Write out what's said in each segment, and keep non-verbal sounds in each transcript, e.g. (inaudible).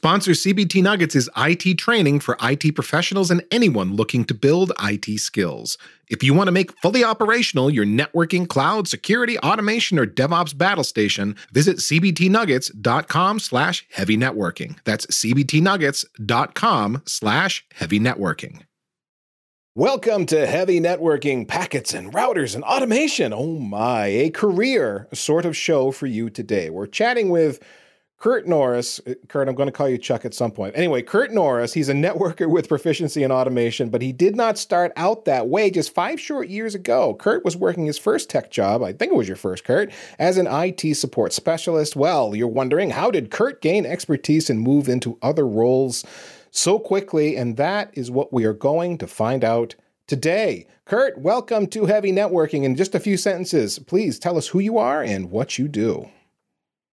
Sponsor CBT Nuggets is IT training for IT professionals and anyone looking to build IT skills. If you want to make fully operational your networking, cloud, security, automation, or DevOps battle station, visit cbtnuggets.com slash heavy networking. That's cbtnuggets.com slash heavy networking. Welcome to Heavy Networking, Packets and Routers and Automation. Oh my, a career sort of show for you today. We're chatting with Curt Norris, uh, Curt, I'm going to call you Chuck at some point. Anyway, Curt Norris, he's a networker with proficiency in automation, but he did not start out that way just five short years ago. Curt was working his first tech job, I think it was your first, Curt, as an IT support specialist. Well, you're wondering, how did Curt gain expertise and move into other roles so quickly? And that is what we are going to find out today. Curt, welcome to Heavy Networking. In just a few sentences, please tell us who you are and what you do.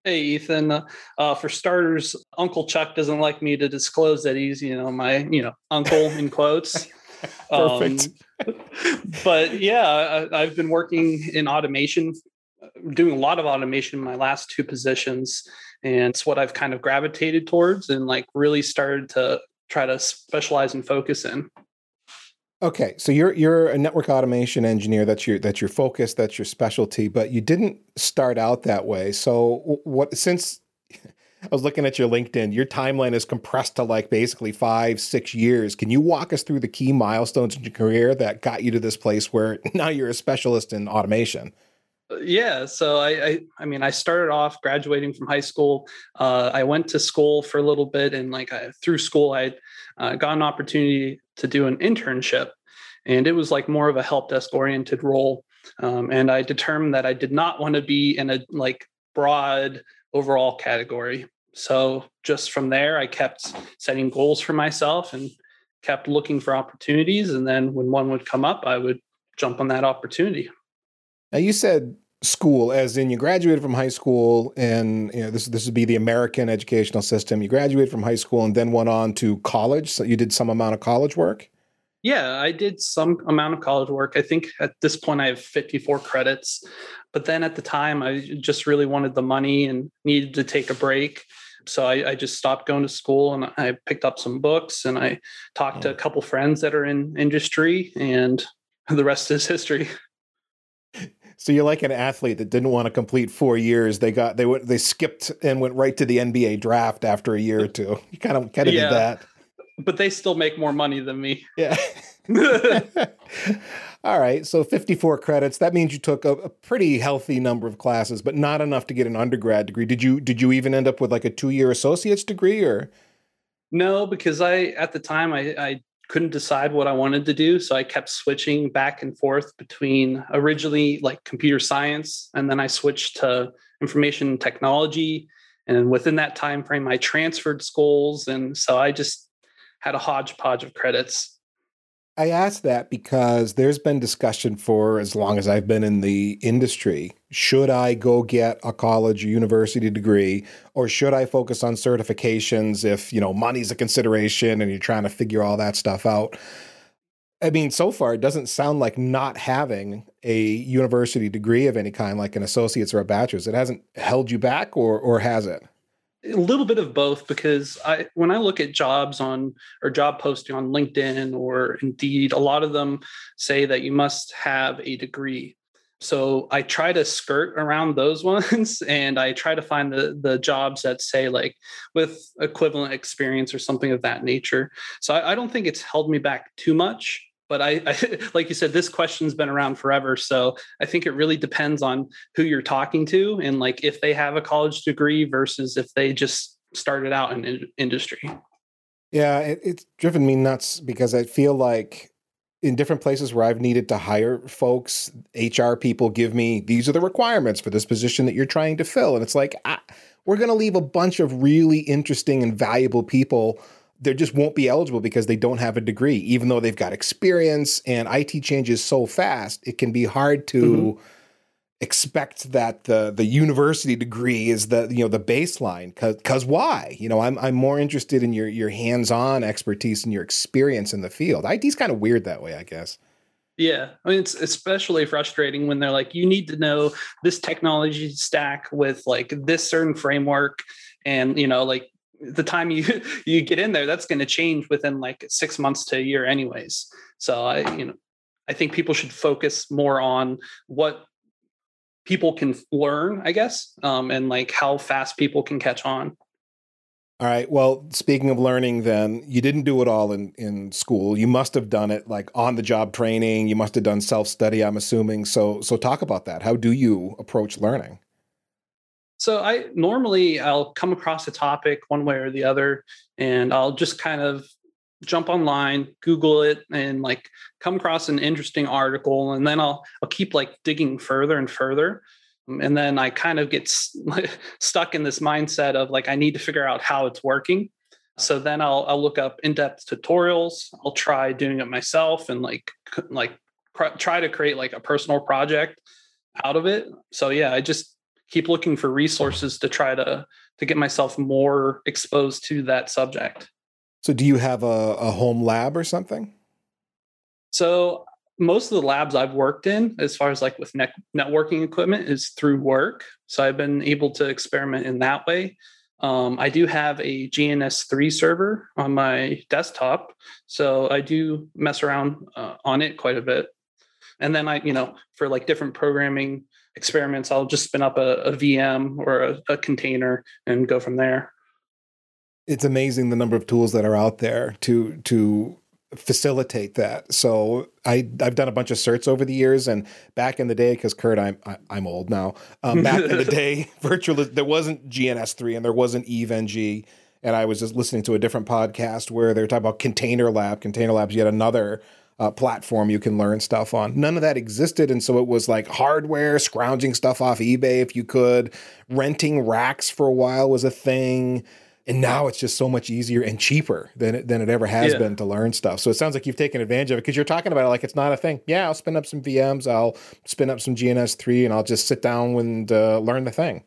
Hey, Ethan. Uh, uh, for starters, Uncle Chuck doesn't like me to disclose that he's, you know, my, you know, uncle in quotes. (laughs) Perfect. Um, but yeah, I, have been working in automation, doing a lot of automation in my last two positions, and it's what I've kind of gravitated towards, and like really started to try to specialize and focus in. Okay, so you're you're a network automation engineer. That's your that's your focus. That's your specialty. But you didn't start out that way. So what? Since (laughs) I was looking at your LinkedIn, your timeline is compressed to like basically five six years. Can you walk us through the key milestones in your career that got you to this place where (laughs) now you're a specialist in automation? yeah so I, I, I mean i started off graduating from high school uh, i went to school for a little bit and like I, through school i uh, got an opportunity to do an internship and it was like more of a help desk oriented role um, and i determined that i did not want to be in a like broad overall category. So just from there i kept setting goals for myself and kept looking for opportunities and then when one would come up i would jump on that opportunity. Now you said school, as in you graduated from high school, and you know this this would be the American educational system. You graduated from high school and then went on to college. So you did some amount of college work. Yeah, I did some amount of college work. I think at this point I have 54 credits. But then at the time, I just really wanted the money and needed to take a break. So I, I just stopped going to school and I picked up some books and I talked to a mm. couple friends that are in industry, and the rest is history. So you're like an athlete that didn't want to complete four years. They got they went they skipped and went right to the NBA draft after a year or two. (laughs) You kind of kind of yeah, did that. But they still make more money than me. Yeah. (laughs) (laughs) All right. So 54 credits. That means you took a, a, pretty healthy number of classes, but not enough to get an undergrad degree. Did you did you even end up with like a two year associate's degree or? No, because I at the time I, I couldn't decide what I wanted to do. So I kept switching back and forth between originally like computer science, and then I switched to information technology. And within that time frame, I transferred schools. And so I just had a hodgepodge of credits I ask that because there's been discussion for as long as I've been in the industry. Should I go get a college or university degree, or should I focus on certifications if you know money's a consideration and you're trying to figure all that stuff out? I mean, so far it doesn't sound like not having a university degree of any kind, like an associate's or a bachelor's, it hasn't held you back, or or has it? A little bit of both because I when I look at jobs on or job posting on LinkedIn or Indeed, a lot of them say that you must have a degree. So I try to skirt around those (laughs) ones and I try to find the the jobs that say like with equivalent experience or something of that nature. So I, I don't think it's held me back too much but I, I, (laughs) like you said this question's been around forever so i think it really depends on who you're talking to and like if they have a college degree versus if they just started out in, in industry. Yeah it, it's driven me nuts because i feel like in different places where i've needed to hire folks hr people give me these are the requirements for this position that you're trying to fill. And it's like ah, we're going to leave a bunch of really interesting and valuable people they just won't be eligible because they don't have a degree, even though they've got experience and IT changes so fast, it can be hard to mm-hmm. expect that the the university degree is the you know the baseline. Cause, cause why? You know, I'm I'm more interested in your your hands-on expertise and your experience in the field. IT's kind of weird that way, I guess. Yeah, I mean it's especially frustrating when they're like, you need to know this technology stack with like this certain framework, and you know, like the time you (laughs) you get in there, that's going to change within like six months to a year, anyways. So I, you know, I think people should focus more on what people can learn, I guess, um, and like how fast people can catch on. All right. Well, speaking of learning, then you didn't do it all in, in school. You must have done it like on the job training. You must have done self study. I'm assuming. So, so talk about that. How do you approach learning? So I normally I'll come across a topic one way or the other, and I'll just kind of jump online, Google it, and like come across an interesting article, and then I'll I'll keep like digging further and further, um, and then I kind of get (laughs) stuck in this mindset of like I need to figure out how it's working. So then I'll I'll look up in-depth tutorials. I'll try doing it myself and like like try to create like a personal project out of it. So yeah, I just keep looking for resources to try to to get myself more exposed to that subject. So do you have a, a home lab or something? So most of the labs I've worked in, as far as like with net- networking equipment, is through work. So I've been able to experiment in that way. Um, I do have a GNS3 server on my desktop, so I do mess around uh, on it quite a bit. And then I, you know, for like different programming experiments, I'll just spin up a, a VM or a, a container and go from there. It's amazing the number of tools that are out there to to facilitate that. So I I've done a bunch of certs over the years, and back in the day, because Curt, I'm I, am i am old now. Um, back in the (laughs) day, (laughs) virtual there wasn't GNS three and there wasn't EVE-NG, and I was just listening to a different podcast where they were talking about Containerlab. Container Lab's yet another uh, platform you can learn stuff on. None of that existed. And so it was like hardware, scrounging stuff off eBay if you could. Renting racks for a while was a thing. And now it's just so much easier and cheaper than it, than it ever has yeah. been to learn stuff. So it sounds like you've taken advantage of it because you're talking about it like it's not a thing. Yeah, I'll spin up some VMs, I'll spin up some GNS3, and I'll just sit down and uh, learn the thing.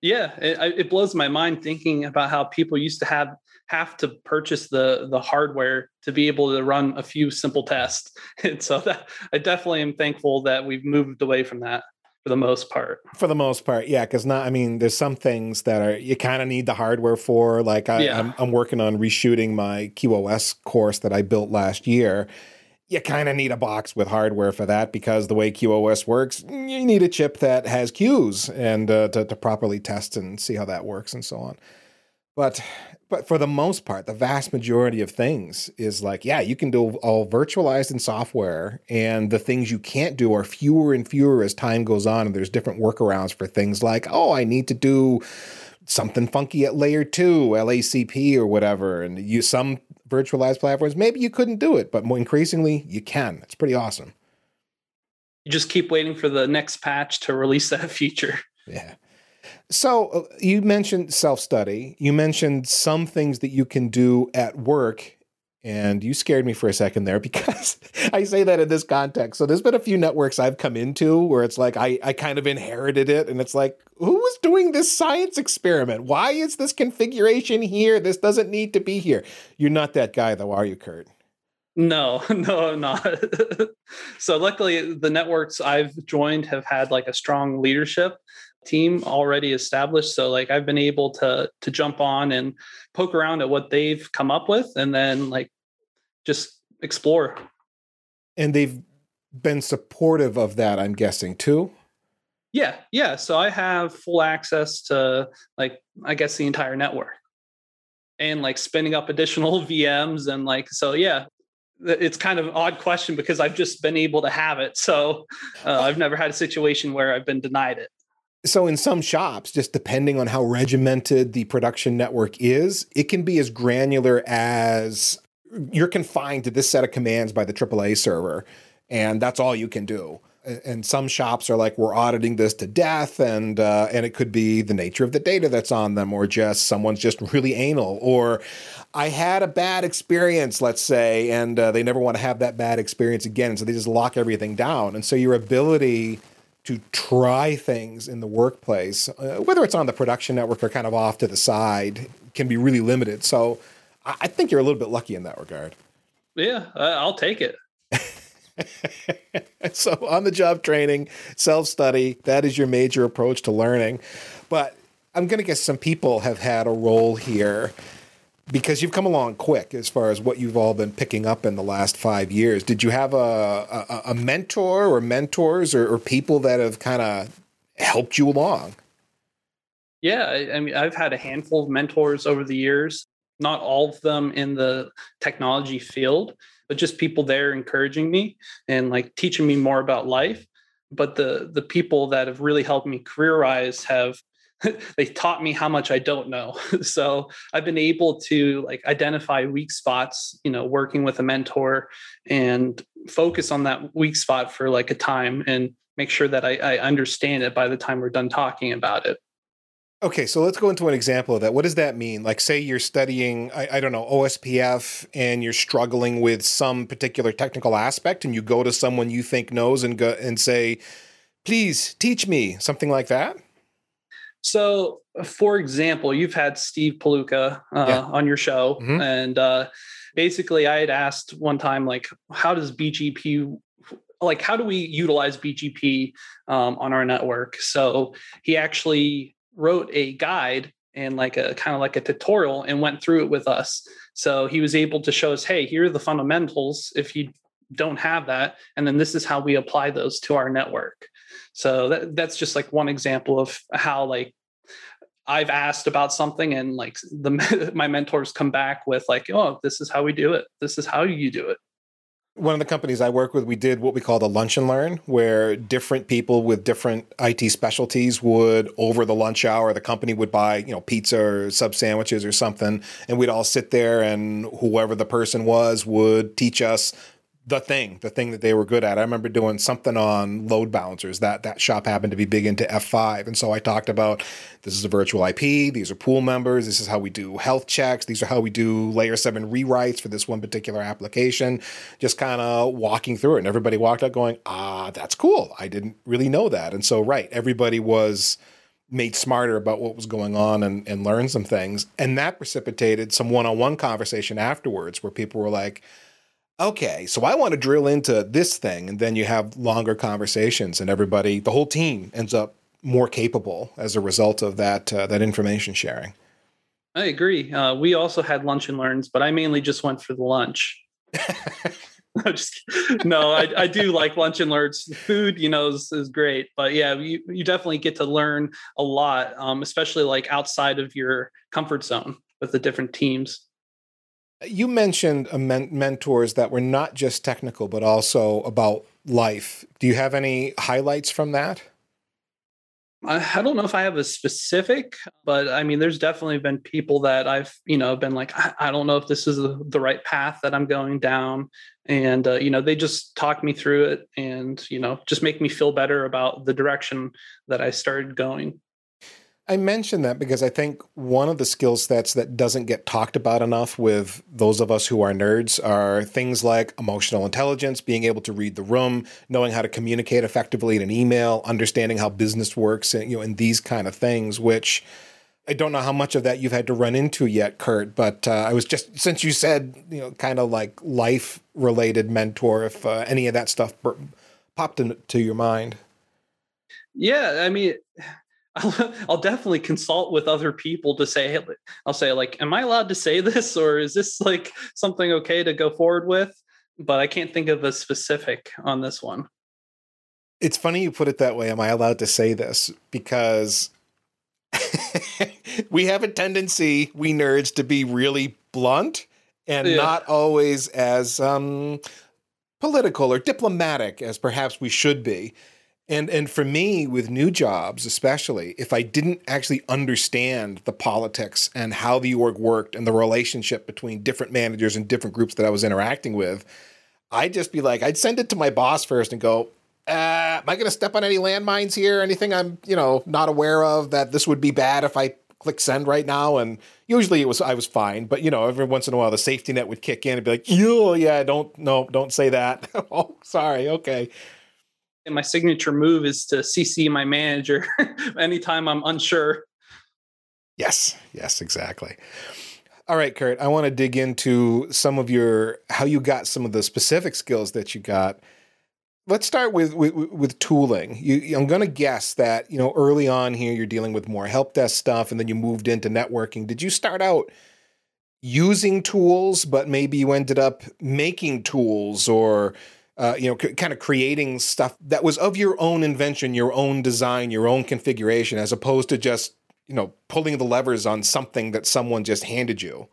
Yeah, it, it blows my mind thinking about how people used to have have to purchase the the hardware to be able to run a few simple tests. (laughs) And so that I definitely am thankful that we've moved away from that for the most part. For the most part, yeah, because not. I mean, there's some things that are you kind of need the hardware for. Like I, yeah. I'm, I'm working on reshooting my QoS course that I built last year. You kind of need a box with hardware for that because the way QoS works, you need a chip that has queues and uh, to, to properly test and see how that works and so on. But but for the most part, the vast majority of things is like, yeah, you can do all virtualized in software, and the things you can't do are fewer and fewer as time goes on. And there's different workarounds for things like, oh, I need to do something funky at layer two, LACP or whatever. And you some virtualized platforms, maybe you couldn't do it, but more increasingly you can. It's pretty awesome. You just keep waiting for the next patch to release that (laughs) feature. Yeah. So uh, you mentioned self study. You mentioned some things that you can do at work. And you scared me for a second there (laughs) because I say that in this context. So there's been a few networks I've come into where it's like I, I kind of inherited it. And it's like, who was doing this science experiment? Why is this configuration here? This doesn't need to be here. You're not that guy, though, are you, Curt? No, (laughs) no, I'm not. (laughs) so luckily the networks I've joined have had like a strong leadership team already established. So like i've been able to to jump on and poke around at what they've come up with and then like just explore. And they've been supportive of that i'm guessing too? Yeah yeah. So i have full access to like i guess the entire network and like spinning up additional (laughs) vms and like so yeah. It's kind of an odd question because I've just been able to have it. So uh, I've never had a situation where I've been denied it. So, in some shops, just depending on how regimented the production network is, it can be as granular as you're confined to this set of commands by the AAA server, and that's all you can do. And some shops are like, we're auditing this to death, and uh, and it could be the nature of the data that's on them, or just someone's just really anal, or I had a bad experience, let's say, and uh, they never want to have that bad experience again, so they just lock everything down. And so your ability to try things in the workplace, uh, whether it's on the production network or kind of off to the side, can be really limited. So I think you're a little bit lucky in that regard. Yeah, I'll take it. (laughs) so on the job training, self study, that is your major approach to learning. But I'm going to guess some people have had a role here because you've come along quick as far as what you've all been picking up in the last five years. Did you have a, a, a mentor or mentors or, or people that have kind of helped you along? Yeah, I, I mean, I've had a handful of mentors over the years, not all of them in the technology field, but just people there encouraging me and like teaching me more about life. But the the people that have really helped me career wise have (laughs) they taught me how much I don't know. (laughs) so I've been able to like identify weak spots, you know, working with a mentor and focus on that weak spot for like a time and make sure that I, I understand it by the time we're done talking about it. Okay, so let's go into an example of that. What does that mean? Like, say you're studying, I, I, don't know, OSPF, and you're struggling with some particular technical aspect, and you go to someone you think knows and go and say, "Please teach me," something like that. So, for example, you've had Steve Puluka uh, yeah. on your show, mm-hmm. and uh, basically, I had asked one time, like, how does BGP, like, how do we utilize BGP um, on our network? So he actually wrote a guide and like a kind of like a tutorial and went through it with us. So he was able to show us, hey, here are the fundamentals. If you don't have that, and then this is how we apply those to our network. So that, that's just like one example of how like I've asked about something and like the (laughs) my mentors come back with like, oh, this is how we do it. This is how you do it. One of the companies I work with, we did what we call the lunch and learn, where different people with different IT specialties would, over the lunch hour, the company would buy, you know, pizza or sub sandwiches or something, and we'd all sit there, and whoever the person was would teach us the thing, the thing that they were good at. I remember doing something on load balancers. That that shop happened to be big into F5, and so I talked about this is a virtual IP. These are pool members. This is how we do health checks. These are how we do layer seven rewrites for this one particular application. Just kind of walking through it, and everybody walked out going, "Ah, that's cool. I didn't really know that." And so, right, everybody was made smarter about what was going on and, and learned some things. And that precipitated some one on one conversation afterwards where people were like, okay, so I want to drill into this thing. And then you have longer conversations, and everybody, the whole team ends up more capable as a result of that uh, that information sharing. I agree. Uh, we also had lunch and learns, but I mainly just went for the lunch. (laughs) just, no, I, I, do like lunch and learns. Food, you know, is, is, great, but yeah, you, you definitely get to learn a lot, um, especially like outside of your comfort zone with the different teams. You mentioned men- mentors that were not just technical, but also about life. Do you have any highlights from that? I, don't know if I have a specific, but I mean, there's definitely been people that I've, you know, been like, I, I don't know if this is the, the, right path that I'm going down. And, uh, you know, they just talk me through it and, you know, just make me feel better about the direction that I started going. I mention that because I think one of the skill sets that doesn't get talked about enough with those of us who are nerds are things like emotional intelligence, being able to read the room, knowing how to communicate effectively in an email, understanding how business works, and you know, and these kind of things, which I don't know how much of that you've had to run into yet, Curt, but uh, I was just since you said you know kind of like life related mentor, if uh, any of that stuff popped into your mind. Yeah, I mean, I'll, (laughs) I'll definitely consult with other people to say, hey, I'll say, like, am I allowed to say (laughs) this or is this like something okay to go forward with? But I can't think of a specific on this one. It's funny you put it that way. Am I allowed to say this? Because (laughs) we have a tendency, we nerds, to be really blunt and yeah. not always as um, political or diplomatic as perhaps we should be. And and for me with new jobs especially, if I didn't actually understand the politics and how the org worked and the relationship between different managers and different groups that I was interacting with, I'd just be like, I'd send it to my boss first and go, uh, am I going to step on any landmines here? Anything I'm, you know, not aware of that this would be bad if I click send right now? And usually it was I was fine, but you know, every once in a while the safety net would kick in and be like, "Oh yeah, don't no, don't say that." (laughs) oh, sorry, okay. And my signature move is to CC my manager (laughs) anytime I'm unsure. Yes, yes, exactly. All right, Curt, I want to dig into some of your how you got some of the specific skills that you got. let's start with with, with tooling. You, I'm going to guess that you know early on here you're dealing with more help desk stuff, and then you moved into networking. Did you start out using tools, but maybe you ended up making tools or uh, you know, c- kind of creating stuff that was of your own invention, your own design, your own configuration, as opposed to just you know pulling the levers on something that someone just handed you.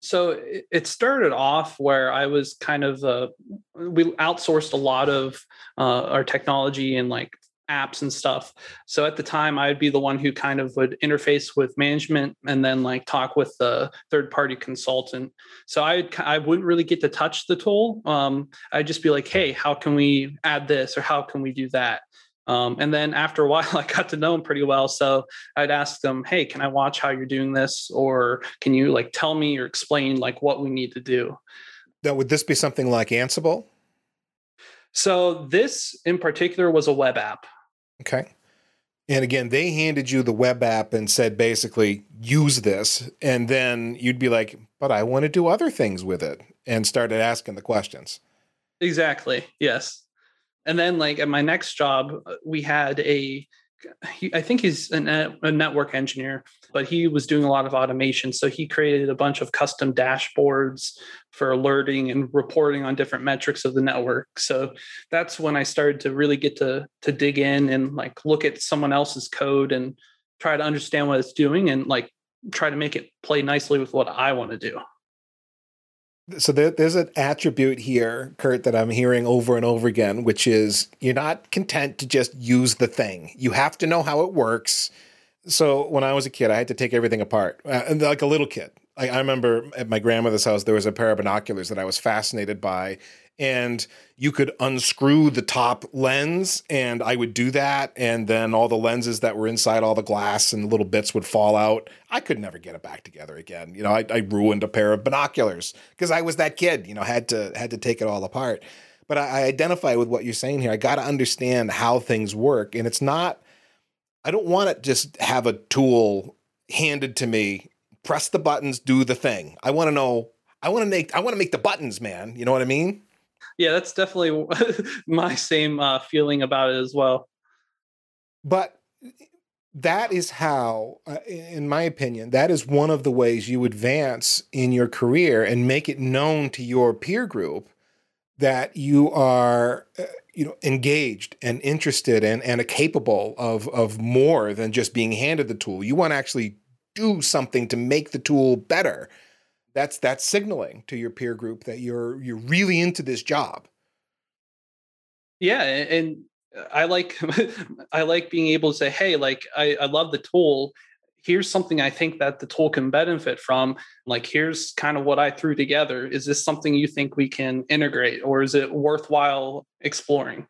So it started off where I was kind of uh, we outsourced a lot of uh, our technology and like apps and stuff. So at the time, I'd be the one who kind of would interface with management and then like talk with the third party consultant. So I I wouldn't really get to touch the tool. Um, I'd just be like, hey, how can we add this or how can we do that? Um, and then after a (laughs) while, I got to know them pretty well. So I'd ask them, "Hey, can I watch how you're doing this, or can you like tell me or explain like what we need to do?" Now, would this be something like Ansible? So this in particular was a web app. Okay. And again, they handed you the web app and said basically use this, and then you'd be like, "But I want to do other things with it," and started asking the questions. Exactly. Yes and then like at my next job uh, we had a he, I think he's a, a network engineer, but he was doing a lot of automation. So he created a bunch of custom dashboards for alerting and reporting on different metrics of the network. So that's when I started to really get to to dig in and like look at someone else's code and try to understand what it's doing and like try to make it play nicely with what I want to do so there, there's an attribute here, Curt, that I'm hearing over and over again, which is you're not content to just use the thing. You have to know how it works. So when I was a kid, I had to take everything apart, uh, like a little kid. I, I remember at my grandmother's house, there was a pair of binoculars that I was fascinated by, and you could unscrew the top lens and I would do that and then all the lenses that were inside all the glass and little bits would fall out. I could never get it back together again. You know, I, I ruined a pair of binoculars because I was that kid, you know, had to had to take it all apart. But I, I identify with what you're saying here. I got to understand how things work and it's not I don't want to just have a tool handed to me, press the buttons, do the thing. I want to know I want to make I want to make the buttons, man. You know what I mean? Yeah, that's definitely (laughs) my same uh, feeling about it as well. But that is how, uh, in my opinion, that is one of the ways you advance in your career and make it known to your peer group that you are, uh, you know, engaged and interested and and capable of of more than just being handed the tool. You want to actually do something to make the tool better that's that's signaling to your peer group that you're you're really into this job. Yeah and uh, i like (laughs) i like being able to say hey like I, I love the tool. Here's something i think that the tool can benefit from. Like here's kind of what i threw together. Is this something you think we can integrate or is it worthwhile exploring?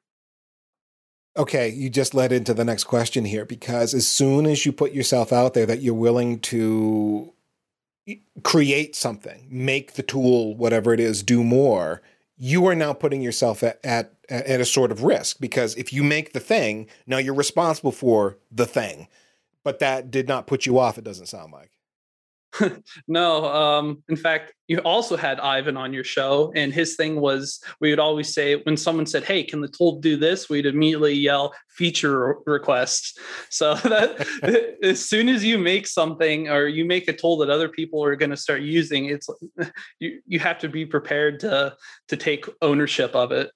Okay, you just led into the next question here because as soon as you put yourself out there that you're willing to create something, make the tool, whatever it is, do more, you are now putting yourself at, at, at a sort of risk because if you make the thing, now you're responsible for the thing. But that did not put you off, it doesn't sound like. (laughs) no, um, in fact, you also had Ivan on your show, and his thing was we would always say when someone said, "Hey, can the tool do this?" We'd immediately yell feature requests. (laughs) So that (laughs) as soon as you make something or you make a tool that other people are going to start using, it's you you have to be prepared to to take ownership of it.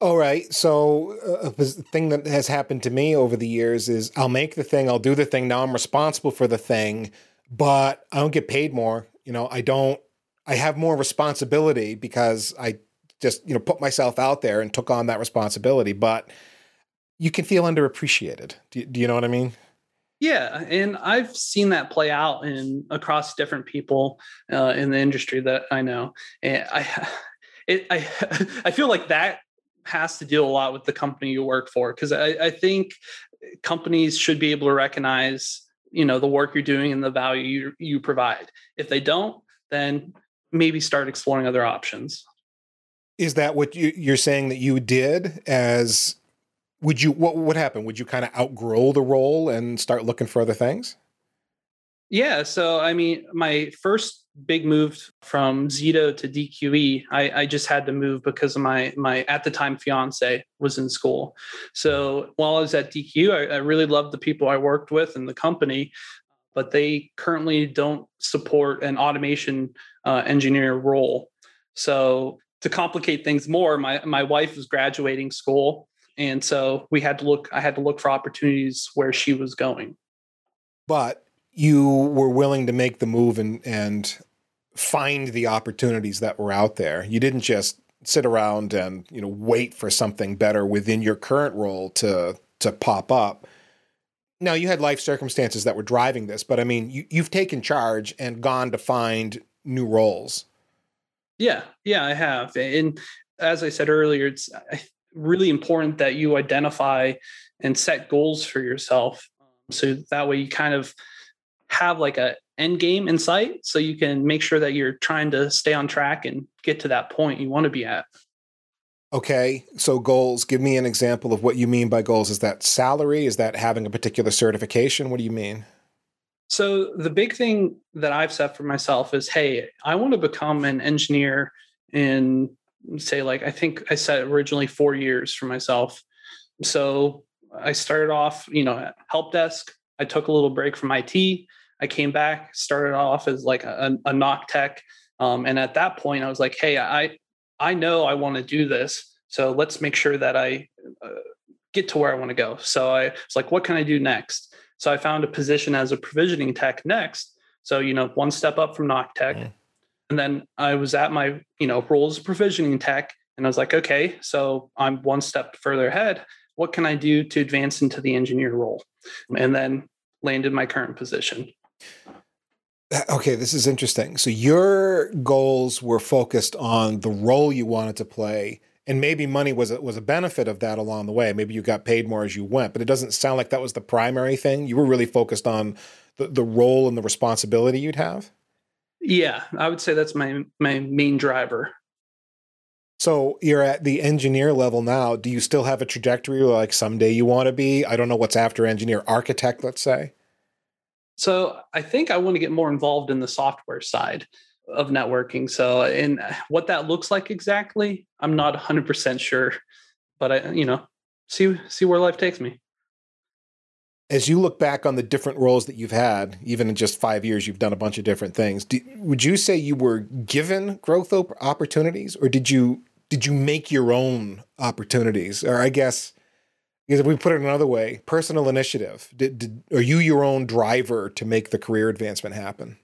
All right. So uh, a thing that has happened to me over the years is I'll make the thing, I'll do the thing. Now I'm responsible for the thing, but I don't get paid more. You know, I don't. I have more responsibility because I just you know put myself out there and took on that responsibility. But you can feel underappreciated. Do, do you know what I mean? Yeah, and I've seen that play out in across different people uh, in the industry that I know. And I, (laughs) it, I, (laughs) I feel like that has to deal a lot with the company you work for because I, I, think companies should be able to recognize you know the work you're doing and the value you, you provide. If they don't then maybe start exploring other options. Is that what you, you're saying that you did as would you what would happen would you kind of outgrow the role and start looking for other things? Yeah so i mean my first big move from Zito to DQE, I, I, just had to move because my my at the time fiance was in school. So while I was at DQE, I, I really loved the people I worked with and the company, but they currently don't support an automation uh, engineer role. So to complicate things more, my my wife was graduating school, and so we had to look. I had to look for opportunities where she was going. But you were willing to make the move and and find the opportunities that were out there. You didn't just sit around and you know wait for something better within your current role to to pop up. Now you had life circumstances that were driving this, but I mean you, you've taken charge and gone to find new roles. Yeah, yeah, I have. And as I said earlier, it's really important that you identify and set goals for yourself. So that way you kind of have like a end game in sight so you can make sure that you're trying to stay on track and get to that point you want to be at. Okay, so goals, give me an example of what you mean by goals. Is that salary? Is that having a particular certification? What do you mean? So, the big thing that I've set for myself is hey, I want to become an engineer in, say, like, I think I set originally four years for myself. So, I started off, you know, at help desk. I took a little break from IT. I came back, started off as like a, a NOC tech. Um, and at that point, I was like, hey, I, I know I want to do this. So let's make sure that I uh, get to where I want to go. So I was like, what can I do next? So I found a position as a provisioning tech next. So, you know, one step up from NOC tech. Mm. And then I was at my, you know, roles as provisioning tech. And I was like, okay, so I'm one step further ahead. What can I do to advance into the engineer role? And then landed my current position. Uh, okay, this is interesting. So your goals were focused on the role you wanted to play, and maybe money was a, was a benefit of that along the way. Maybe you got paid more as you went, but it doesn't sound like that was the primary thing. You were really focused on the, the role and the responsibility you'd have. Yeah, I would say that's my my main driver. So you're at the engineer level now. Do you still have a trajectory like someday you want to be? I don't know what's after engineer, architect, let's say. So I think I want to get more involved in the software side of networking. So, and uh, what that looks like exactly, I'm not 100% sure, but I, you know, see see where life takes me. As you look back on the different roles that you've had, even in just five years, you've done a bunch of different things. Do, would you say you were given growth op- opportunities, or did you did you make your own opportunities? Or I guess because if we put it another way, personal initiative. Did, did, are you your own driver to make the career advancement happen?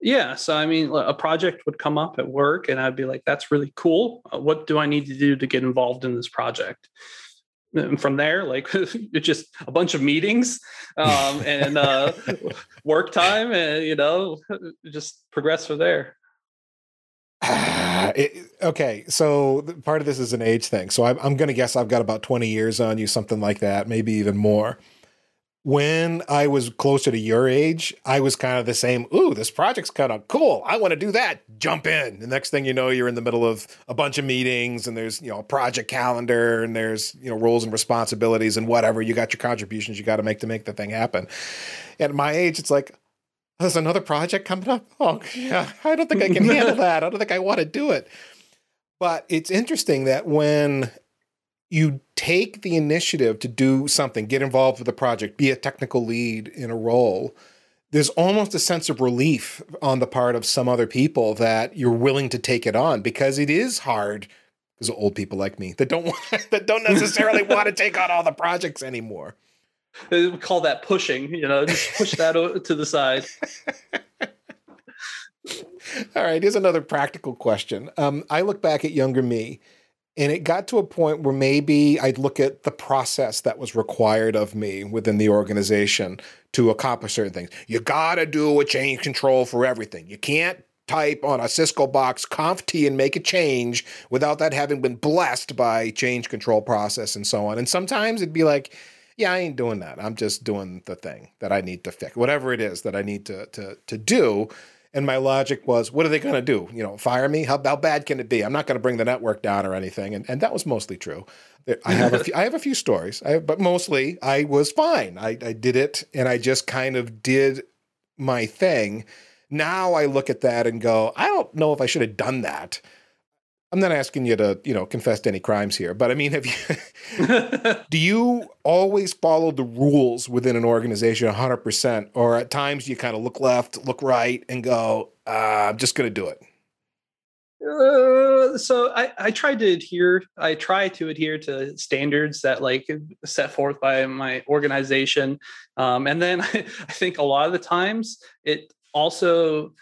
Yeah. So, I mean, a project would come up at work and I'd be like, that's really cool. Uh, what do I need to do to get involved in this project? And from there, like (laughs) it's just a bunch of meetings um, and uh, (laughs) work time and, you know, just progress from there. (sighs) (laughs) Uh, it, okay, so part of this is an age thing. So I'm, I'm going to guess I've got about 20 years on you, something like that, maybe even more. When I was closer to your age, I was kind of the same. Ooh, this project's kind of cool. I want to do that. Jump in. The next thing you know, you're in the middle of a bunch of meetings, and there's you know a project calendar, and there's you know roles and responsibilities, and whatever. You got your contributions you got to make to make the thing happen. At my age, it's like, there's another project coming up. Oh, yeah, I don't think I can handle (laughs) that. I don't think I want to do it. But it's interesting that when you take the initiative to do something, get involved with the project, be a technical lead in a role, there's almost a sense of relief on the part of some other people that you're willing to take it on because it is hard because old people like me that don't want, (laughs) that don't necessarily want to take on all the projects anymore. We call that pushing, you know, just push that to the side. All right, here's another practical question. Um, I look back at younger me, and it got to a point where maybe I'd look at the process that was required of me within the organization to accomplish certain things. You gotta do a change control for everything. You can't type on a Cisco box conf t and make a change without that having been blessed by change control process and so on. And sometimes it'd be like, yeah, I ain't doing that. I'm just doing the thing that I need to fix, whatever it is that I need to to to do. And my logic was, what are they going to do? You know, fire me? How, how bad can it be? I'm not going to bring the network down or anything. And, and that was mostly true. I have a (laughs) few, I have a few stories, I, but mostly I was fine. I, I did it and I just kind of did my thing. now I look at that and go, I don't know if I should have done that. I'm not asking you to, you know, confess to any crimes here, but I mean, have you (laughs) do you always follow the rules within an organization 100% or at times you kind of look left, look right and go, uh, I'm just going to do it? Uh, so I, I try to adhere i try to adhere to standards that like set forth by my organization um, and then I, (laughs) I think a lot of the times it also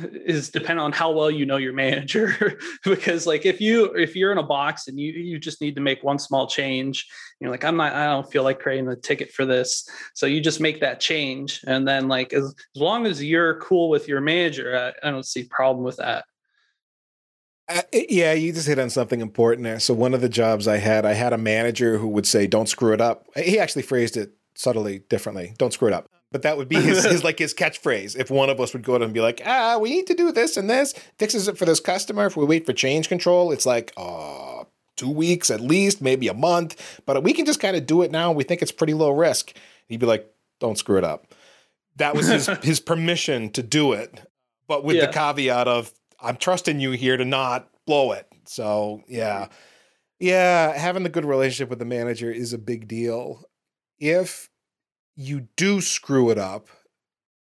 is dependent on how well you know your manager (laughs) because like if you if you're in a box and you you just need to make one small change you're like i'm not i don't feel like creating a ticket for this so you just make that change and then like as, as long as you're cool with your manager I, I don't see problem with that uh, yeah, you just hit on something important there. So one of the jobs I had, I had a manager who would say, "Don't screw it up." He actually phrased it subtly differently. "Don't screw it up." But that would be his, his (laughs) like his catchphrase. If one of us would go to and be like, "Ah, we need to do this and this fixes it for this customer." If we wait for change control, it's like, "Oh, two weeks at least, maybe a month." But we can just kind of do it now. We think it's pretty low risk. He'd be like, "Don't screw it up." That was his (laughs) his permission to do it, but with yeah. the caveat of I'm trusting you here to not blow it. So yeah. Yeah, having the good relationship with the manager is a big deal. If you do screw it up,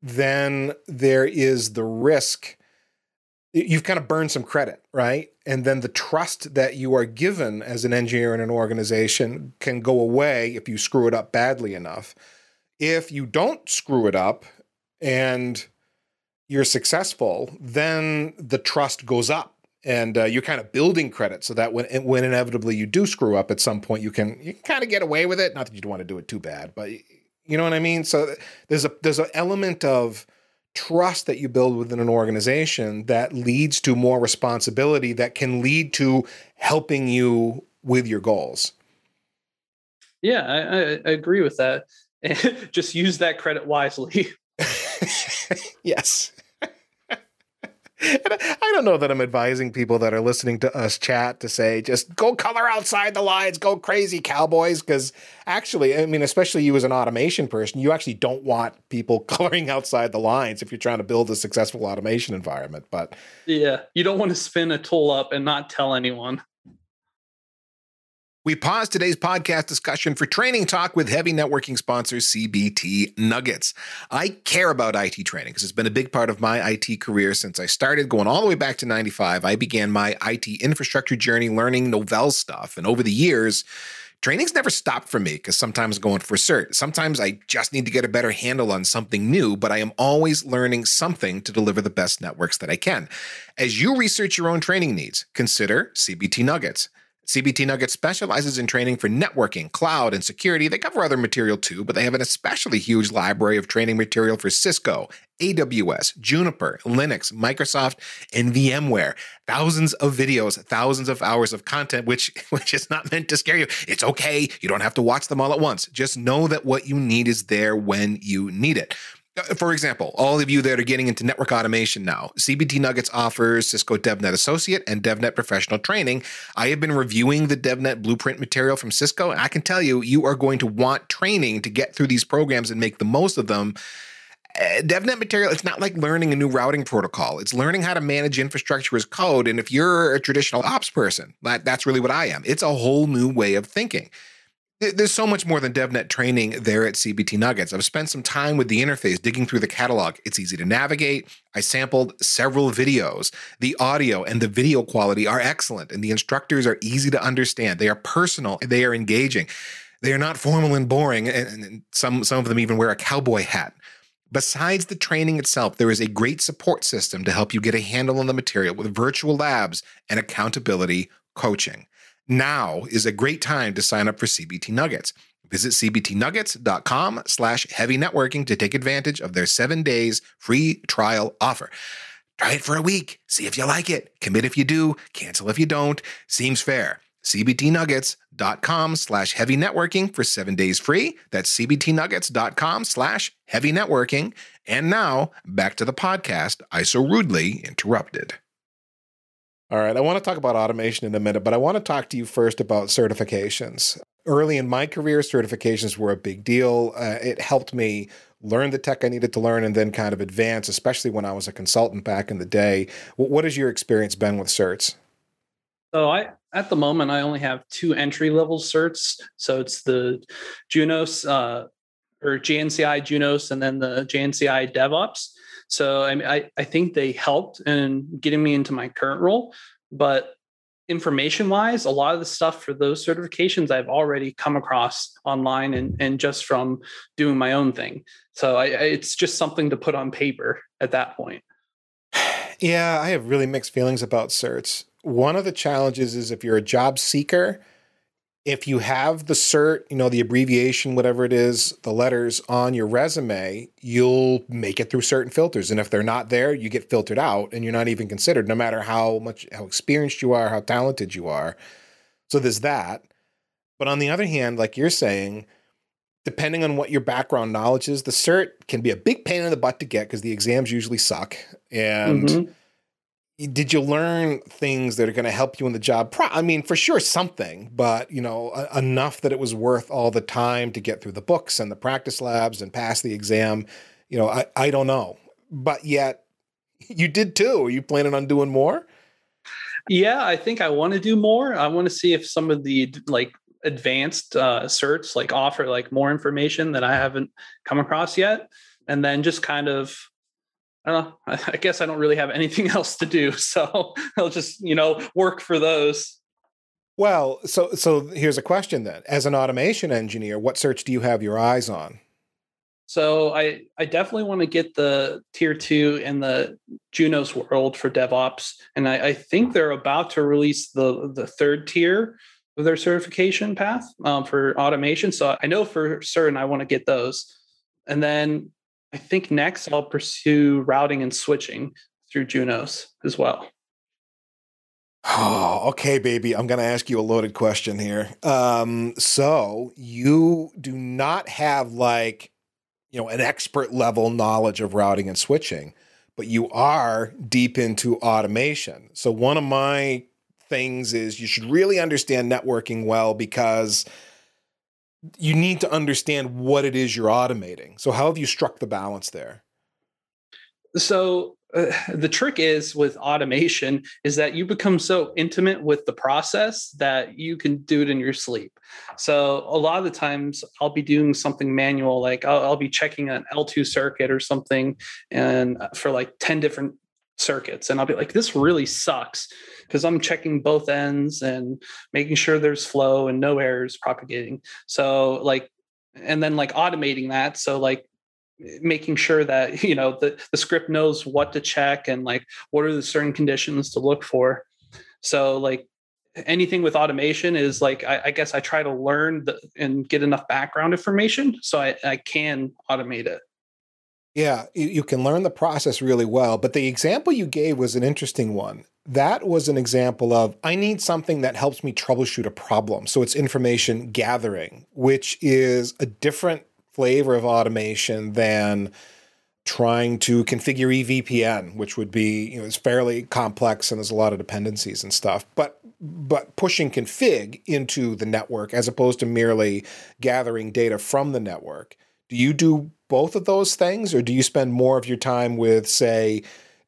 then there is the risk you've kind of burned some credit, right? And then the trust that you are given as an engineer in an organization can go away if you screw it up badly enough. If you don't screw it up and you're successful, then the trust goes up and uh, you're kind of building credit so that when when inevitably you do screw up at some point, you can you can kind of get away with it. Not that you don't want to do it too bad, but you know what I mean. So there's a there's an element of trust that you build within an organization that leads to more responsibility that can lead to helping you with your goals. Yeah, I, I agree with that. (laughs) Just use that credit wisely. (laughs) yes. I don't know that I'm advising people that are listening to us chat to say just go color outside the lines, go crazy, cowboys. Because actually, I mean, especially you as an automation person, you actually don't want people (laughs) coloring outside the lines if you're trying to build a successful automation environment. But yeah, you don't want to spin a tool up and not tell anyone. We pause today's podcast discussion for training talk with heavy networking sponsor CBT Nuggets. I care about IT training because it's been a big part of my IT career since I started going all the way back to 95. I began my IT infrastructure journey learning Novell stuff. And over the years, training's never stopped for me because sometimes going for cert. Sometimes I just need to get a better handle on something new, but I am always learning something to deliver the best networks that I can. As you research your own training needs, consider CBT Nuggets. CBT Nuggets specializes in training for networking, cloud, and security. They cover other material too, but they have an especially huge library of training material for Cisco, AWS, Juniper, Linux, Microsoft, and VMware. Thousands of videos, thousands of hours of content, which, (laughs) which is not meant to scare you. It's okay. You don't have to watch them all at once. Just know that what you need is there when you need it. Uh, for example, all of you that are getting into network automation now, CBT Nuggets offers Cisco DevNet Associate and DevNet Professional Training. I have been reviewing the DevNet blueprint material from Cisco, and I can tell you, you are going to want training to get through these programs and make the most of them. Uh, DevNet material, it's not like learning a new routing protocol. It's learning how to manage infrastructure as code. And if you're a traditional ops person, that, that's really what I am. It's a whole new way of thinking there's so much more than DevNet training there at CBT Nuggets. I've spent some time with the interface, digging through the catalog. It's easy to navigate. I sampled several videos. The audio and the video quality are excellent, and the instructors are easy to understand. They are personal, they are engaging. They are not formal and boring, and some, some of them even wear a cowboy hat. Besides the training itself, there is a great support system to help you get a handle on the material with virtual labs and accountability coaching. Now is a great time to sign up for CBT Nuggets. Visit cbtnuggets.com slash heavy networking to take advantage of their seven days free trial offer. Try it for a week. See if you like it. Commit if you do. Cancel if you don't. Seems fair. cbtnuggets.com slash heavy networking for seven days free. That's cbtnuggets.com slash heavy networking. And now back to the podcast I so rudely interrupted. All right. I want to talk about automation in a minute, but I want to talk to you first about certifications. Early in my career, certifications were a big deal. Uh, it helped me learn the tech I needed to learn, and then kind of advance, especially when I was a consultant back in the day. What has your experience been with certs? So I at the moment I only have two entry level certs. So it's the Junos uh, or JNCI Junos and then the JNCI DevOps. So I, I I think they helped in getting me into my current role, but information wise, a lot of the stuff for those certifications I've already come across online and, and just from doing my own thing. So I, it's just something to put on paper at that point. Yeah, I have really mixed feelings about certs. One of the challenges is if you're a job seeker, if you have the cert, you know, the abbreviation, whatever it is, the letters on your resume, you'll make it through certain filters. And if they're not there, you get filtered out and you're not even considered, no matter how much, how experienced you are, how talented you are. So there's that. But on the other hand, like you're saying, depending on what your background knowledge is, the cert can be a big pain in the butt to get because the exams usually suck. And, mm-hmm did you learn things that are going to help you in the job? Pro- I mean, for sure, something, but you know, a- enough that it was worth all the time to get through the books and the practice labs and pass the exam. You know, I, I don't know, but yet (laughs) you did too. Are you planning on doing more? Yeah, I think I want to do more. I want to see if some of the like advanced uh, certs like offer like more information that I haven't come across yet, and then just kind of (laughs) I don't know. I guess I don't really have anything (laughs) else to do, so (laughs) I'll just you know work for those. Well, so so here's a question then: As an automation engineer, what search do you have your eyes on? So I I definitely want to get the tier two and the Junos World for DevOps, and I, I think they're about to release the the third tier of their certification path um, for automation. So I know for certain I want to get those, and then I think next I'll pursue routing and switching through Junos as well. Oh, okay, baby. I'm going to ask you a loaded question here. Um, so you do not have like, you know, an expert level knowledge of routing and switching, but you are deep into automation. So one of my things is you should really understand networking well because you need to understand what it is you're automating. So, how have you struck the balance there? So, uh, the trick is with automation is that you become so intimate with the process that you can do it in your sleep. So a lot of the times I'll be doing something manual, like I'll, I'll be checking an L2 circuit or something, and uh, for like 10 different circuits and I'll be like, this really sucks because I'm checking both ends and making sure there's flow and no errors propagating. So like, and then like automating that. So like making sure that, (laughs) you know, the, the script knows what to check and like what are the certain conditions to look for. So like anything with automation is like I, I, guess I try to learn the, and get enough background information so I, I can automate it. Yeah, you can learn the process really well. But the example you gave was an interesting one. That was an example of I need something that helps me troubleshoot a problem. So it's information gathering, which is a different flavor of automation than trying to configure EVPN, which would be, you know, it's fairly complex and there's a lot of dependencies and stuff. But but pushing config into the network as opposed to merely gathering data from the network. Do you do both of those things, or do you spend more of your time with, say,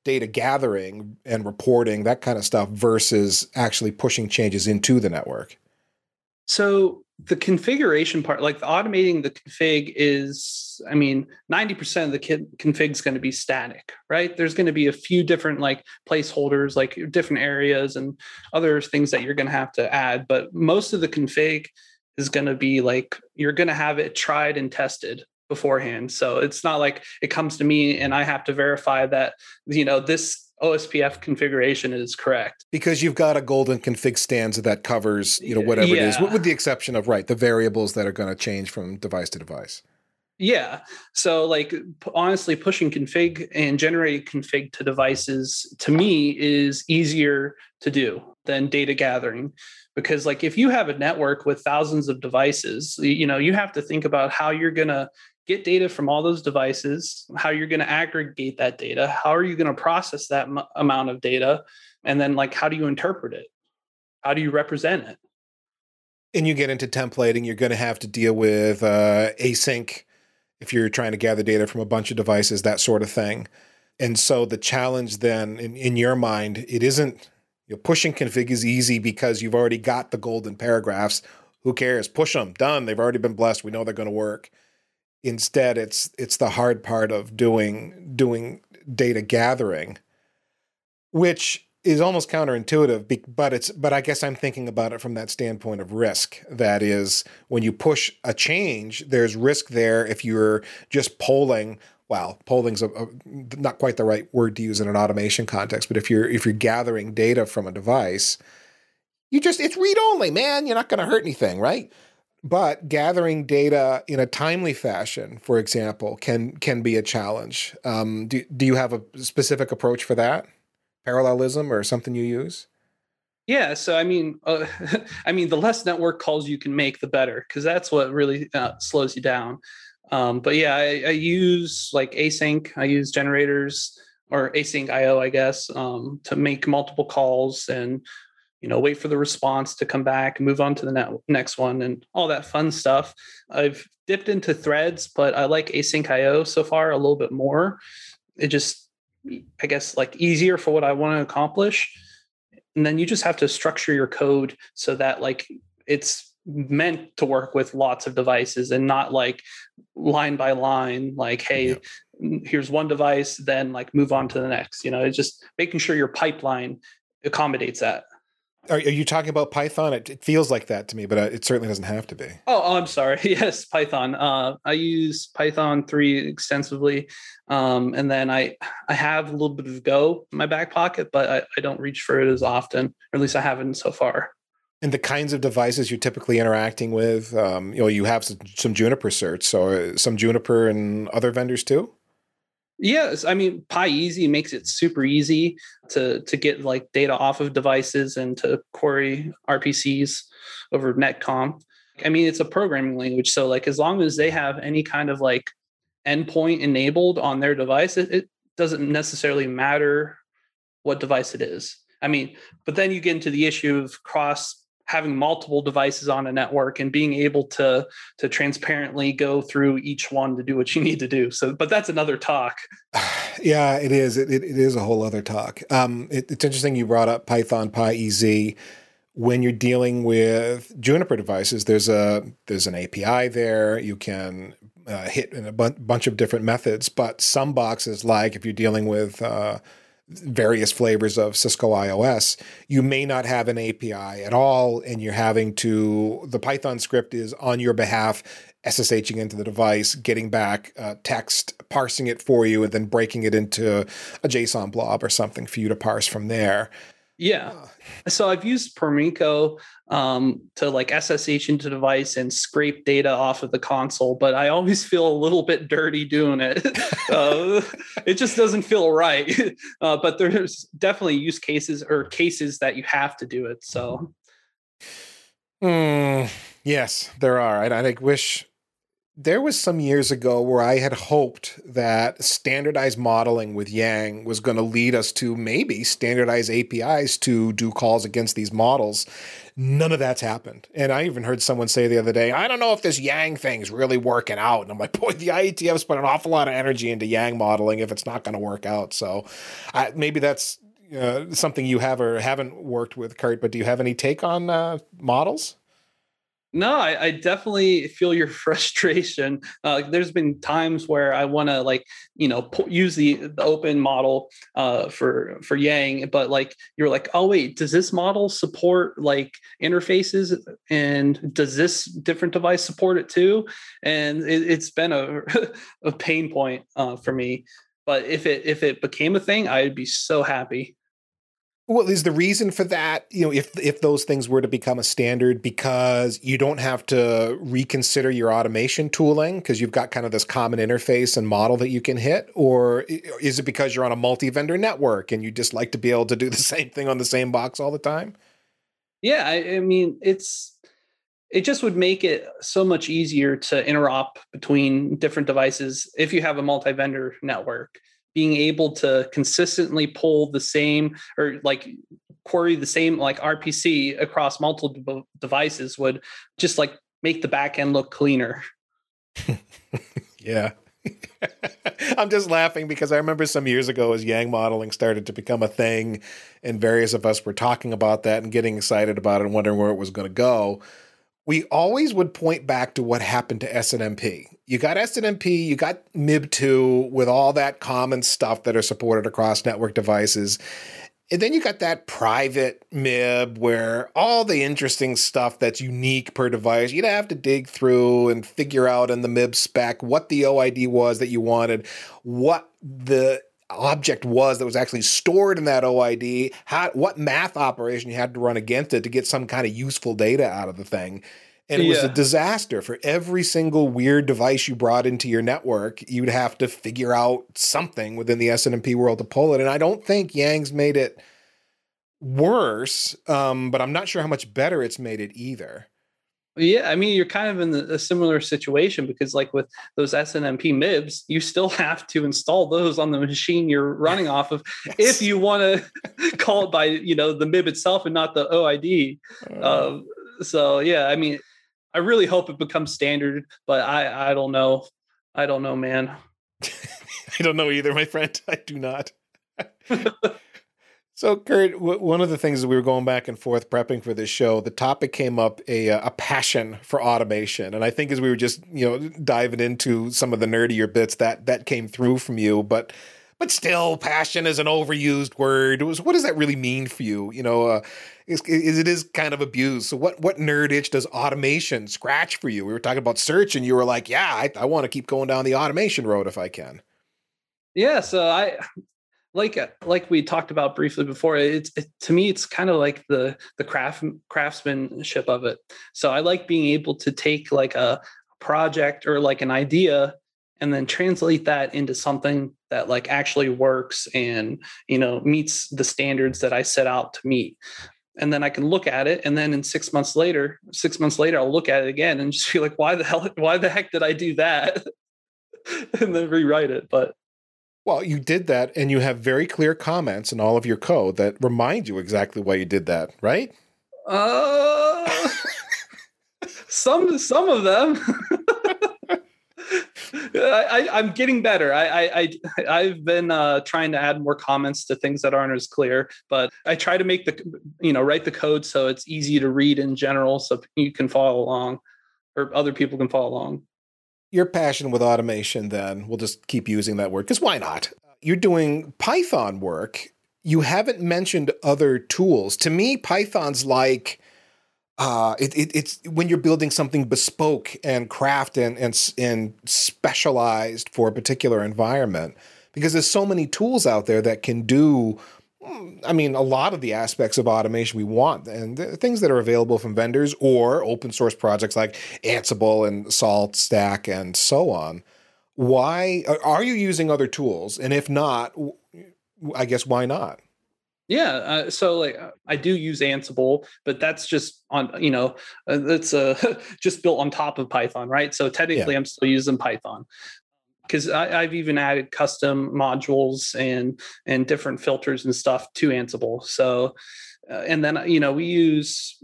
data gathering and reporting, that kind of stuff, versus actually pushing changes into the network? So the configuration part, like automating the config is, I mean, 90% of the config is going to be static, right? There's going to be a few different like placeholders, like different areas and other things that you're going to have to add. But most of the config is going to be like, you're going to have it tried and tested beforehand. So it's not like it comes to me and I have to verify that, you know, this OSPF configuration is correct. Because you've got a golden config stanza that covers, you know, whatever yeah. it is, with the exception of, right, the variables that are going to change from device to device. Yeah. So, like, honestly, pushing config and generating config to devices to me is easier to do than data gathering because like if you have a network with thousands of devices you know you have to think about how you're going to get data from all those devices, how you're going to aggregate that data, how are you going to process that m- amount of data, and then like how do you interpret it? How do you represent it? And you get into templating, you're going to have to deal with uh, async if you're trying to gather data from a bunch of devices, that sort of thing. And so the challenge then in, in your mind, it isn't you know, pushing config is easy because you've already got the golden paragraphs. Who cares? Push them. Done. They've already been blessed. We know they're going to work. Instead, it's it's the hard part of doing doing data gathering, which is almost counterintuitive but it's but i guess i'm thinking about it from that standpoint of risk. That is when you push a change there's risk there if you're just polling well polling's a, a, not quite the right word to use in an automation context but if you're if you're gathering data from a device you just it's read only man. You're not going to hurt anything right but gathering data in a timely fashion for example can can be a challenge um, do, do you have a specific approach for that parallelism or something you use? Yeah, so I mean, uh, (laughs) I mean, the less network calls you can make, the better, because that's what really uh, slows you down. Um, but yeah, I, I, use like async. I use generators or async IO, I guess, um, to make multiple calls and you know wait for the response to come back, move on to the next one, and all that fun stuff. I've dipped into threads, but I like async IO so far a little bit more. It just I guess like easier for what I want to accomplish. And then you just have to structure your code so that like it's meant to work with lots of devices and not like line by line, like, hey, yeah. here's one device, then like move on to the next. You know, it's just making sure your pipeline accommodates that. Are, are you talking about Python? It, it, feels like that to me, but uh, it certainly doesn't have to be. Oh, oh I'm sorry. (laughs) Yes, Python. Uh, I use Python three extensively, um, and then I I have a little bit of Go in my back pocket, but I, I don't reach for it as often, or at least I haven't so far. And the kinds of devices you're typically interacting with, um, you know, you have some, some Juniper certs, so uh, some Juniper and other vendors too. Yes, I mean PyEZ makes it super easy to to get like data off of devices and to query RPCs over NetConf. I mean it's a programming language, so like as long as they have any kind of like endpoint enabled on their device, it, it doesn't necessarily matter what device it is. I mean, but then you get into the issue of cross having multiple devices on a network and being able to to transparently go through each one to do what you need to do. So but that's another talk. (sighs) Yeah it is. It, it, it is a whole other talk. Um, it, it's interesting you brought up python pyez when you're dealing with juniper devices there's a there's an api there. You can uh, hit in a bu- bunch of different methods but some boxes like if you're dealing with uh, various flavors of Cisco IOS, you may not have an API at all, and you're having to, the Python script is on your behalf, SSHing into the device, getting back uh, text, parsing it for you, and then breaking it into a JSON blob or something for you to parse from there. Yeah. So I've used Paramiko um, to like SSH into device and scrape data off of the console, but I always (laughs) feel a little bit dirty doing it. (laughs) uh, it just doesn't feel right. (laughs) Uh, but there's definitely use cases or cases that you have to do it. So. Mm, yes, there are. And I wish there was some years ago where I had hoped that standardized modeling with Yang was going to lead us to maybe standardized APIs to do calls against these models. None of that's happened. And I even heard someone say the other day, I don't know if this Yang thing's really working out. And I'm like, boy, the IETF's put an awful lot of energy into Yang modeling if it's not going to work out. So I, maybe that's uh, something you have or haven't worked with, Curt, but do you have any take on uh, models? No, I, I, definitely feel your (laughs) frustration. Uh, there's been times where I want to like you know use the, the open model uh, for for Yang, but like you're like, oh wait, does this model support like interfaces, and does this different device support it too? And it, has been a (laughs) a pain point uh, for me. But if it if it became a thing, I'd be so happy. Well, is the reason for that, you know, if if those things were to become a standard because you don't have to reconsider your automation tooling because you've got kind of this common interface and model that you can hit or is it because you're on a multi-vendor network and you just like to be able to do the (laughs) same thing on the same box all the time? Yeah, I, I mean, it's it just would make it so much easier to interop between different devices if you have a multi-vendor network being able to consistently pull the same or like query the same like RPC across multiple devices would just like make the backend look cleaner. (laughs) Yeah. (laughs) I'm just laughing because I remember some years ago as Yang modeling started to become a thing, and various of us were talking about that and getting excited about it and wondering where it was going to go. We always would point back to what happened to SNMP. You got SNMP, you got MIB2 with all that common stuff that are supported across network devices. And then you got that private MIB where all the interesting stuff that's unique per device, you'd have to dig through and figure out in the MIB spec what the OID was that you wanted, what the object was that was actually stored in that OID, how, what math operation you had to run against it to get some kind of useful data out of the thing. And it yeah. was a disaster for every single weird device you brought into your network. You'd have to figure out something within the SNMP world to pull it. And I don't think Yang's made it worse, um, but I'm not sure how much better it's made it either. Yeah, I mean, you're kind of in a similar situation because, like with those SNMP MIBs, you still have to install those on the machine you're running off of (laughs) yes. if you want to (laughs) call it by you know the MIB itself and not the OID. Uh, um, so yeah, I mean, I really hope it becomes standard, but I I don't know. I don't know, man. (laughs) I don't know either, my friend. I do not. (laughs) so, Curt, w- one of the things that we were going back and forth prepping for this show, the topic came up a uh, a passion for automation, and I think as we were just you know diving into some of the nerdier bits that that came through from you, but but still, passion is an overused word. Was, what does that really mean for you? You know, uh, is, is, it is kind of abused. So, what what nerd itch does automation scratch for you? We were talking about search, and you were like, "Yeah, I, I want to keep going down the automation road if I can." Yeah. So I like like we talked about briefly before. It's it, to me, it's kind of like the the craft craftsmanship of it. So I like being able to take like a project or like an idea and then translate that into something that like actually works and you know meets the standards that i set out to meet. And then i can look at it and then in six months later six months later i'll look at it again and (laughs) just feel like why the hell why the heck did i do that? (laughs) And then rewrite it but well you did that and you have very clear comments in all of your code that remind you exactly why you did that right? Uh (laughs) some some of them I, am getting better. I, I, have (laughs) been uh, trying to add more comments to things that aren't as clear, but I try to make the, you know, write the code so it's easy to read in general, so you can follow along, or other people can follow along. Your passion with automation, then we'll just keep using that word because why not? You're doing Python work. You haven't mentioned other tools. To me, Python's like uh, it, it, it's when you're building something bespoke and craft and, and and specialized for a particular environment because there's so many tools out there that can do I mean, a lot of the aspects of automation we want and things that are available from vendors or open source projects like Ansible and Salt Stack and so on. Why are you using other tools? And if not, I guess why not? Yeah, uh, so like uh, I do use Ansible, but that's just on you know uh, that's uh, (laughs) just built on top of Python, right? So technically, yeah. I'm still using Python because I've even added custom modules and and different filters and stuff to Ansible. So, uh, and then you know we use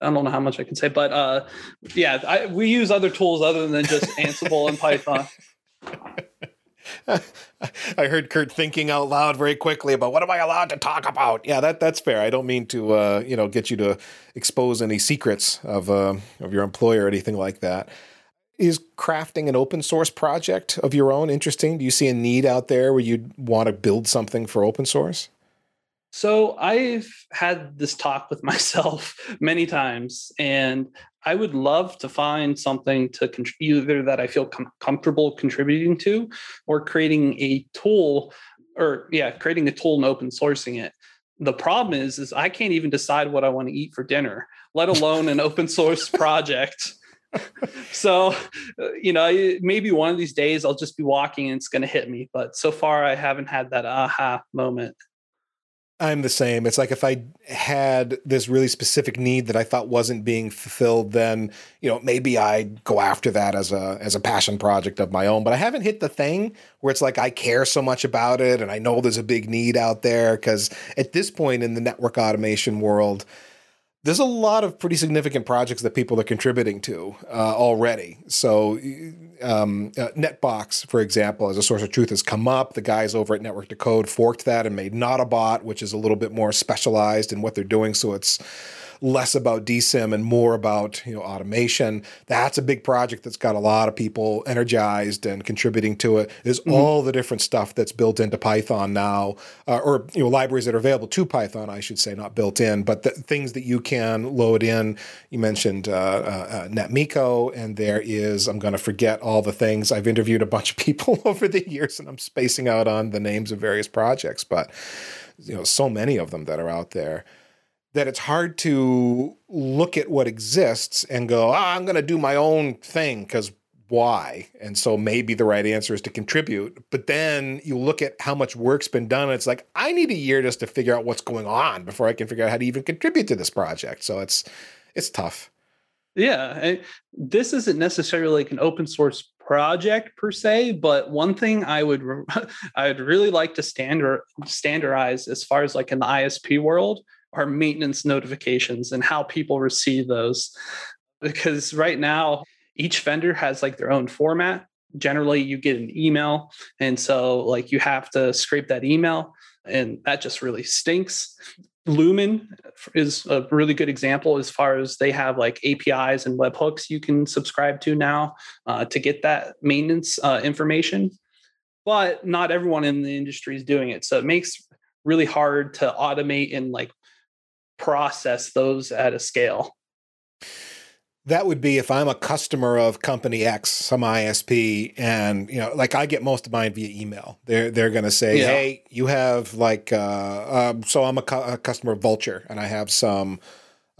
I don't know how much I can say, but uh, yeah, I, we use other tools other than just Ansible and Python. (laughs) (laughs) I heard Curt thinking out loud very quickly about what am I allowed to talk about? Yeah, that that's fair. I don't mean to uh, you know get you to expose any secrets of uh, of your employer or anything like that. Is crafting an open source project of your own interesting? Do you see a need out there where you'd want to build something for open source? So I've had this talk with (laughs) myself many times, and I would love to find something to either that I feel com- comfortable contributing to, or creating a tool, or yeah, creating a tool and open sourcing it. The problem is, is I can't even decide what I want to eat for dinner, let alone an open source (laughs) project. so, uh, you know, maybe one of these days I'll just be walking and it's going to hit me. But so far, I haven't had that aha moment. I'm the same. It's like if I had this really specific need that I thought wasn't being fulfilled, then you know maybe I'd go after that as a as a passion project of my own. But I haven't hit the thing where it's like I care so much about it, and I know there's a big need out there. Because at this point in the network automation world, there's a lot of pretty significant projects that people are contributing to uh, already. So, um, uh, Netbox, for example, as a source of truth, has come up. The guys over at Network to Code forked that and made Nautobot, which is a little bit more specialized in what they're doing. So it's less about DCIM and more about you know automation. That's a big project that's got a lot of people energized and contributing to it. Is mm-hmm. all the different stuff that's built into Python now, uh, or you know libraries that are available to Python, I should say, not built in, but the things that you can load in. You mentioned uh, uh, uh NetMiko, and there is I'm going to forget all the things. I've interviewed a bunch of people (laughs) over the years, and I'm spacing out on the names of various projects, but you know so many of them that are out there that it's hard to look at what exists and go, oh, I'm going to do my own thing because why? And so maybe the right answer is to contribute. But then you look at how much work's been done, and it's like, I need a year just to figure out what's going on before I can figure out how to even contribute to this project. So it's it's tough. Yeah, this isn't necessarily like an open source project per se, but one thing I would (laughs) I would really like to standard standardize as far as like in the ISP world are maintenance notifications and how people receive those. Because right now, each vendor has like their own format. Generally, you get an email. And so, like, you have to scrape that email, and that just really stinks. Lumen is a really good example as far as they have like APIs and webhooks you can subscribe to now uh, to get that maintenance uh, information. But not everyone in the industry is doing it. So it makes really hard to automate and like process those at a scale? That would be if I'm a customer of company X, some ISP, and you know, like I get most of mine via email. They're they're going to say, yeah. "Hey, you have like," uh, um, so I'm a, cu- a, customer of Vultr, and I have some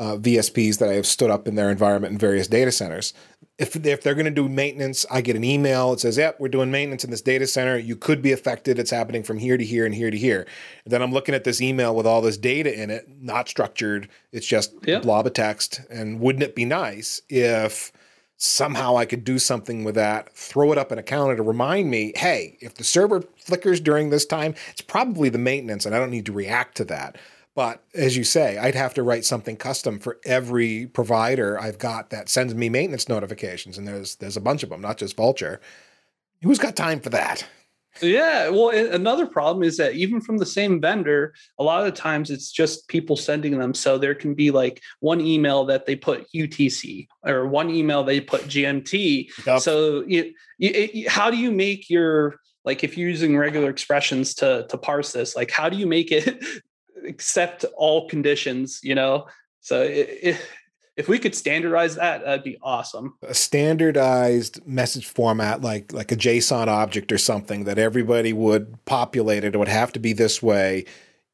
uh, VSPs that I have stood up in their environment in various data centers if, if they're going to do maintenance, I get an email. It says, yep, we're doing maintenance in this data center. You could be affected. It's happening from here to here and here to here. And then I'm looking at this email with all this data in it, not structured. It's just yep. a blob of text. And wouldn't it be nice if somehow I could do something with that, throw it up in a counter to remind me, hey, if the server flickers during this time, it's probably the maintenance and I don't need to react to that. But as you say, I'd have to write something custom for every provider I've got that sends me maintenance notifications, and there's there's a bunch of them, not just Vultr. Who's got time for that? Yeah, well, another problem is that even from the same vendor, a lot of times it's just people sending them. So there can be like one email that they put UTC or one email they put GMT. Yep. So you, you, how do you make your like if you're using regular expressions to to parse this, like how do you make it (laughs) accept all conditions, you know? So if, if we could standardize that, that'd be awesome. A standardized message format like like a JSON object or something that everybody would populate it. It would have to be this way.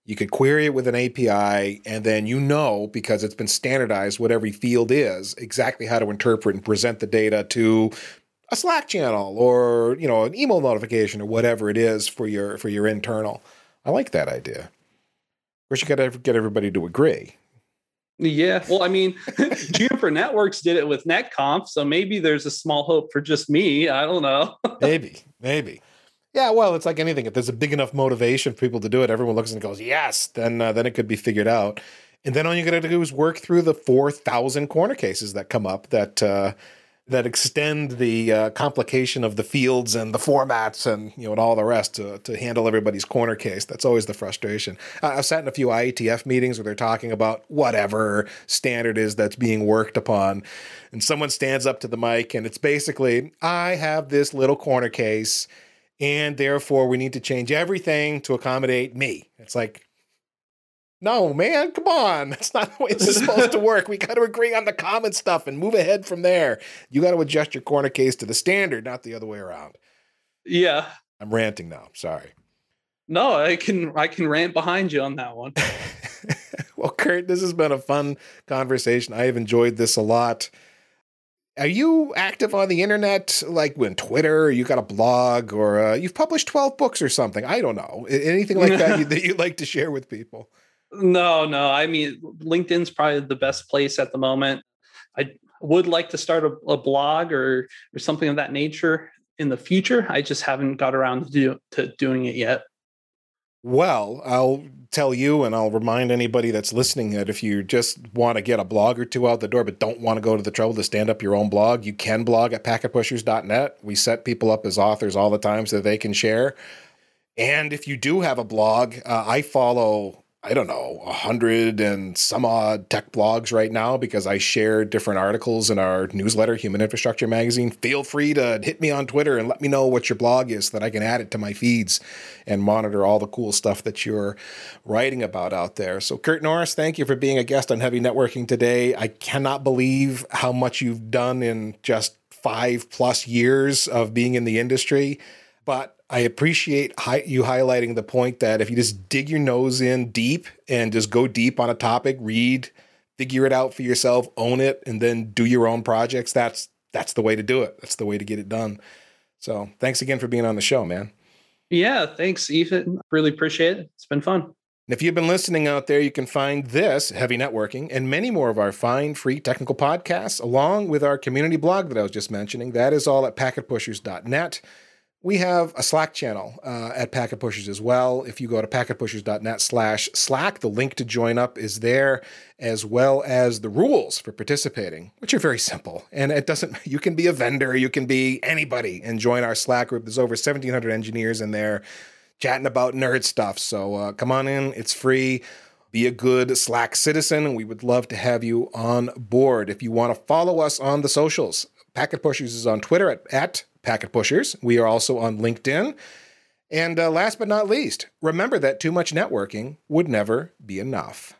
You could query it with an API, and then you know because it's been standardized what every field is, exactly how to interpret and present the data to a Slack channel or you know an email notification or whatever it is for your for your internal. I like that idea course, you got to get everybody to agree. Yeah, well, I mean, (laughs) Juniper Networks did it with NetConf, so maybe there's a small hope for just me. I don't know. (laughs) maybe, maybe. Yeah, well, it's like anything. If there's a big enough motivation for people to do it, everyone looks and goes, "Yes." Then, uh, then it could be figured out. And then all you got to do is work through the four thousand corner cases that come up that uh, that extend the uh, complication of the fields and the formats and you know and all the rest to, to handle everybody's corner case. That's always the frustration. I've sat in a few IETF meetings where they're talking about whatever standard is that's being worked upon, and someone stands up to the mic and it's basically, "I have this little corner case." And therefore, we need to change everything to accommodate me. It's like, no, man, come on. (laughs) That's not the way this is supposed to work. We got to agree on the common stuff and move ahead from there. You got to adjust your corner case to the standard, not the other way around. Yeah. I'm ranting now. Sorry. No, I can I can rant behind you on that one. (laughs) well, Curt, this has been a fun conversation. I have enjoyed this a lot. Are you active on the internet, like when Twitter? you got a blog, or uh, you've published twelve books or something? I don't know. Anything like that (laughs) you, that you'd like to share with people? No, no. I mean, LinkedIn's probably the best place at the moment. I would like to start a, a blog or or something of that nature in the future. I just haven't got around to, do, to doing it yet. Well, I'll tell you and I'll remind anybody that's listening that if you just want to get a blog or two out the door but don't want to go to the trouble to stand up your own blog, you can blog at packetpushers.net. We set people up as authors all the time so they can share. And if you do have a blog, uh, I follow I don't know, a hundred and some odd tech blogs right now because I share different articles in our newsletter, Human Infrastructure Magazine. Feel free to hit me on Twitter and let me know what your blog is so that I can add it to my feeds and monitor all the cool stuff that you're writing about out there. So, Curt Norris, thank you for being a guest on Heavy Networking today. I cannot believe how much you've done in just five plus years of being in the industry. But I appreciate hi- you highlighting the point that if you just dig your nose in deep and just go deep on a topic, read, figure it out for yourself, own it, and then do your own projects. That's that's the way to do it. That's the way to get it done. So thanks again for being on the show, man. Yeah, thanks, Ethan. Really appreciate it. It's been fun. If you've been listening out there, you can find this, Heavy Networking, and many more of our fine, free technical podcasts, along with our community blog that I was just mentioning. That is all at packetpushers.net. We have a Slack channel uh, at Packet Pushers as well. If you go to packetpushers.net slash Slack, the link to join up is there, as well as the rules for participating, which are very simple. And it doesn't, (laughs) you can be a vendor, you can be anybody and join our Slack group. There's over 1,700 engineers in there chatting about nerd stuff. So uh, come on in, it's free. Be a good Slack citizen, we would love to have you on board. If you want to follow us on the socials, Packet Pushers is on Twitter at, at Packet Pushers. We are also on LinkedIn. And uh, last but not least, remember that too much networking would never be enough.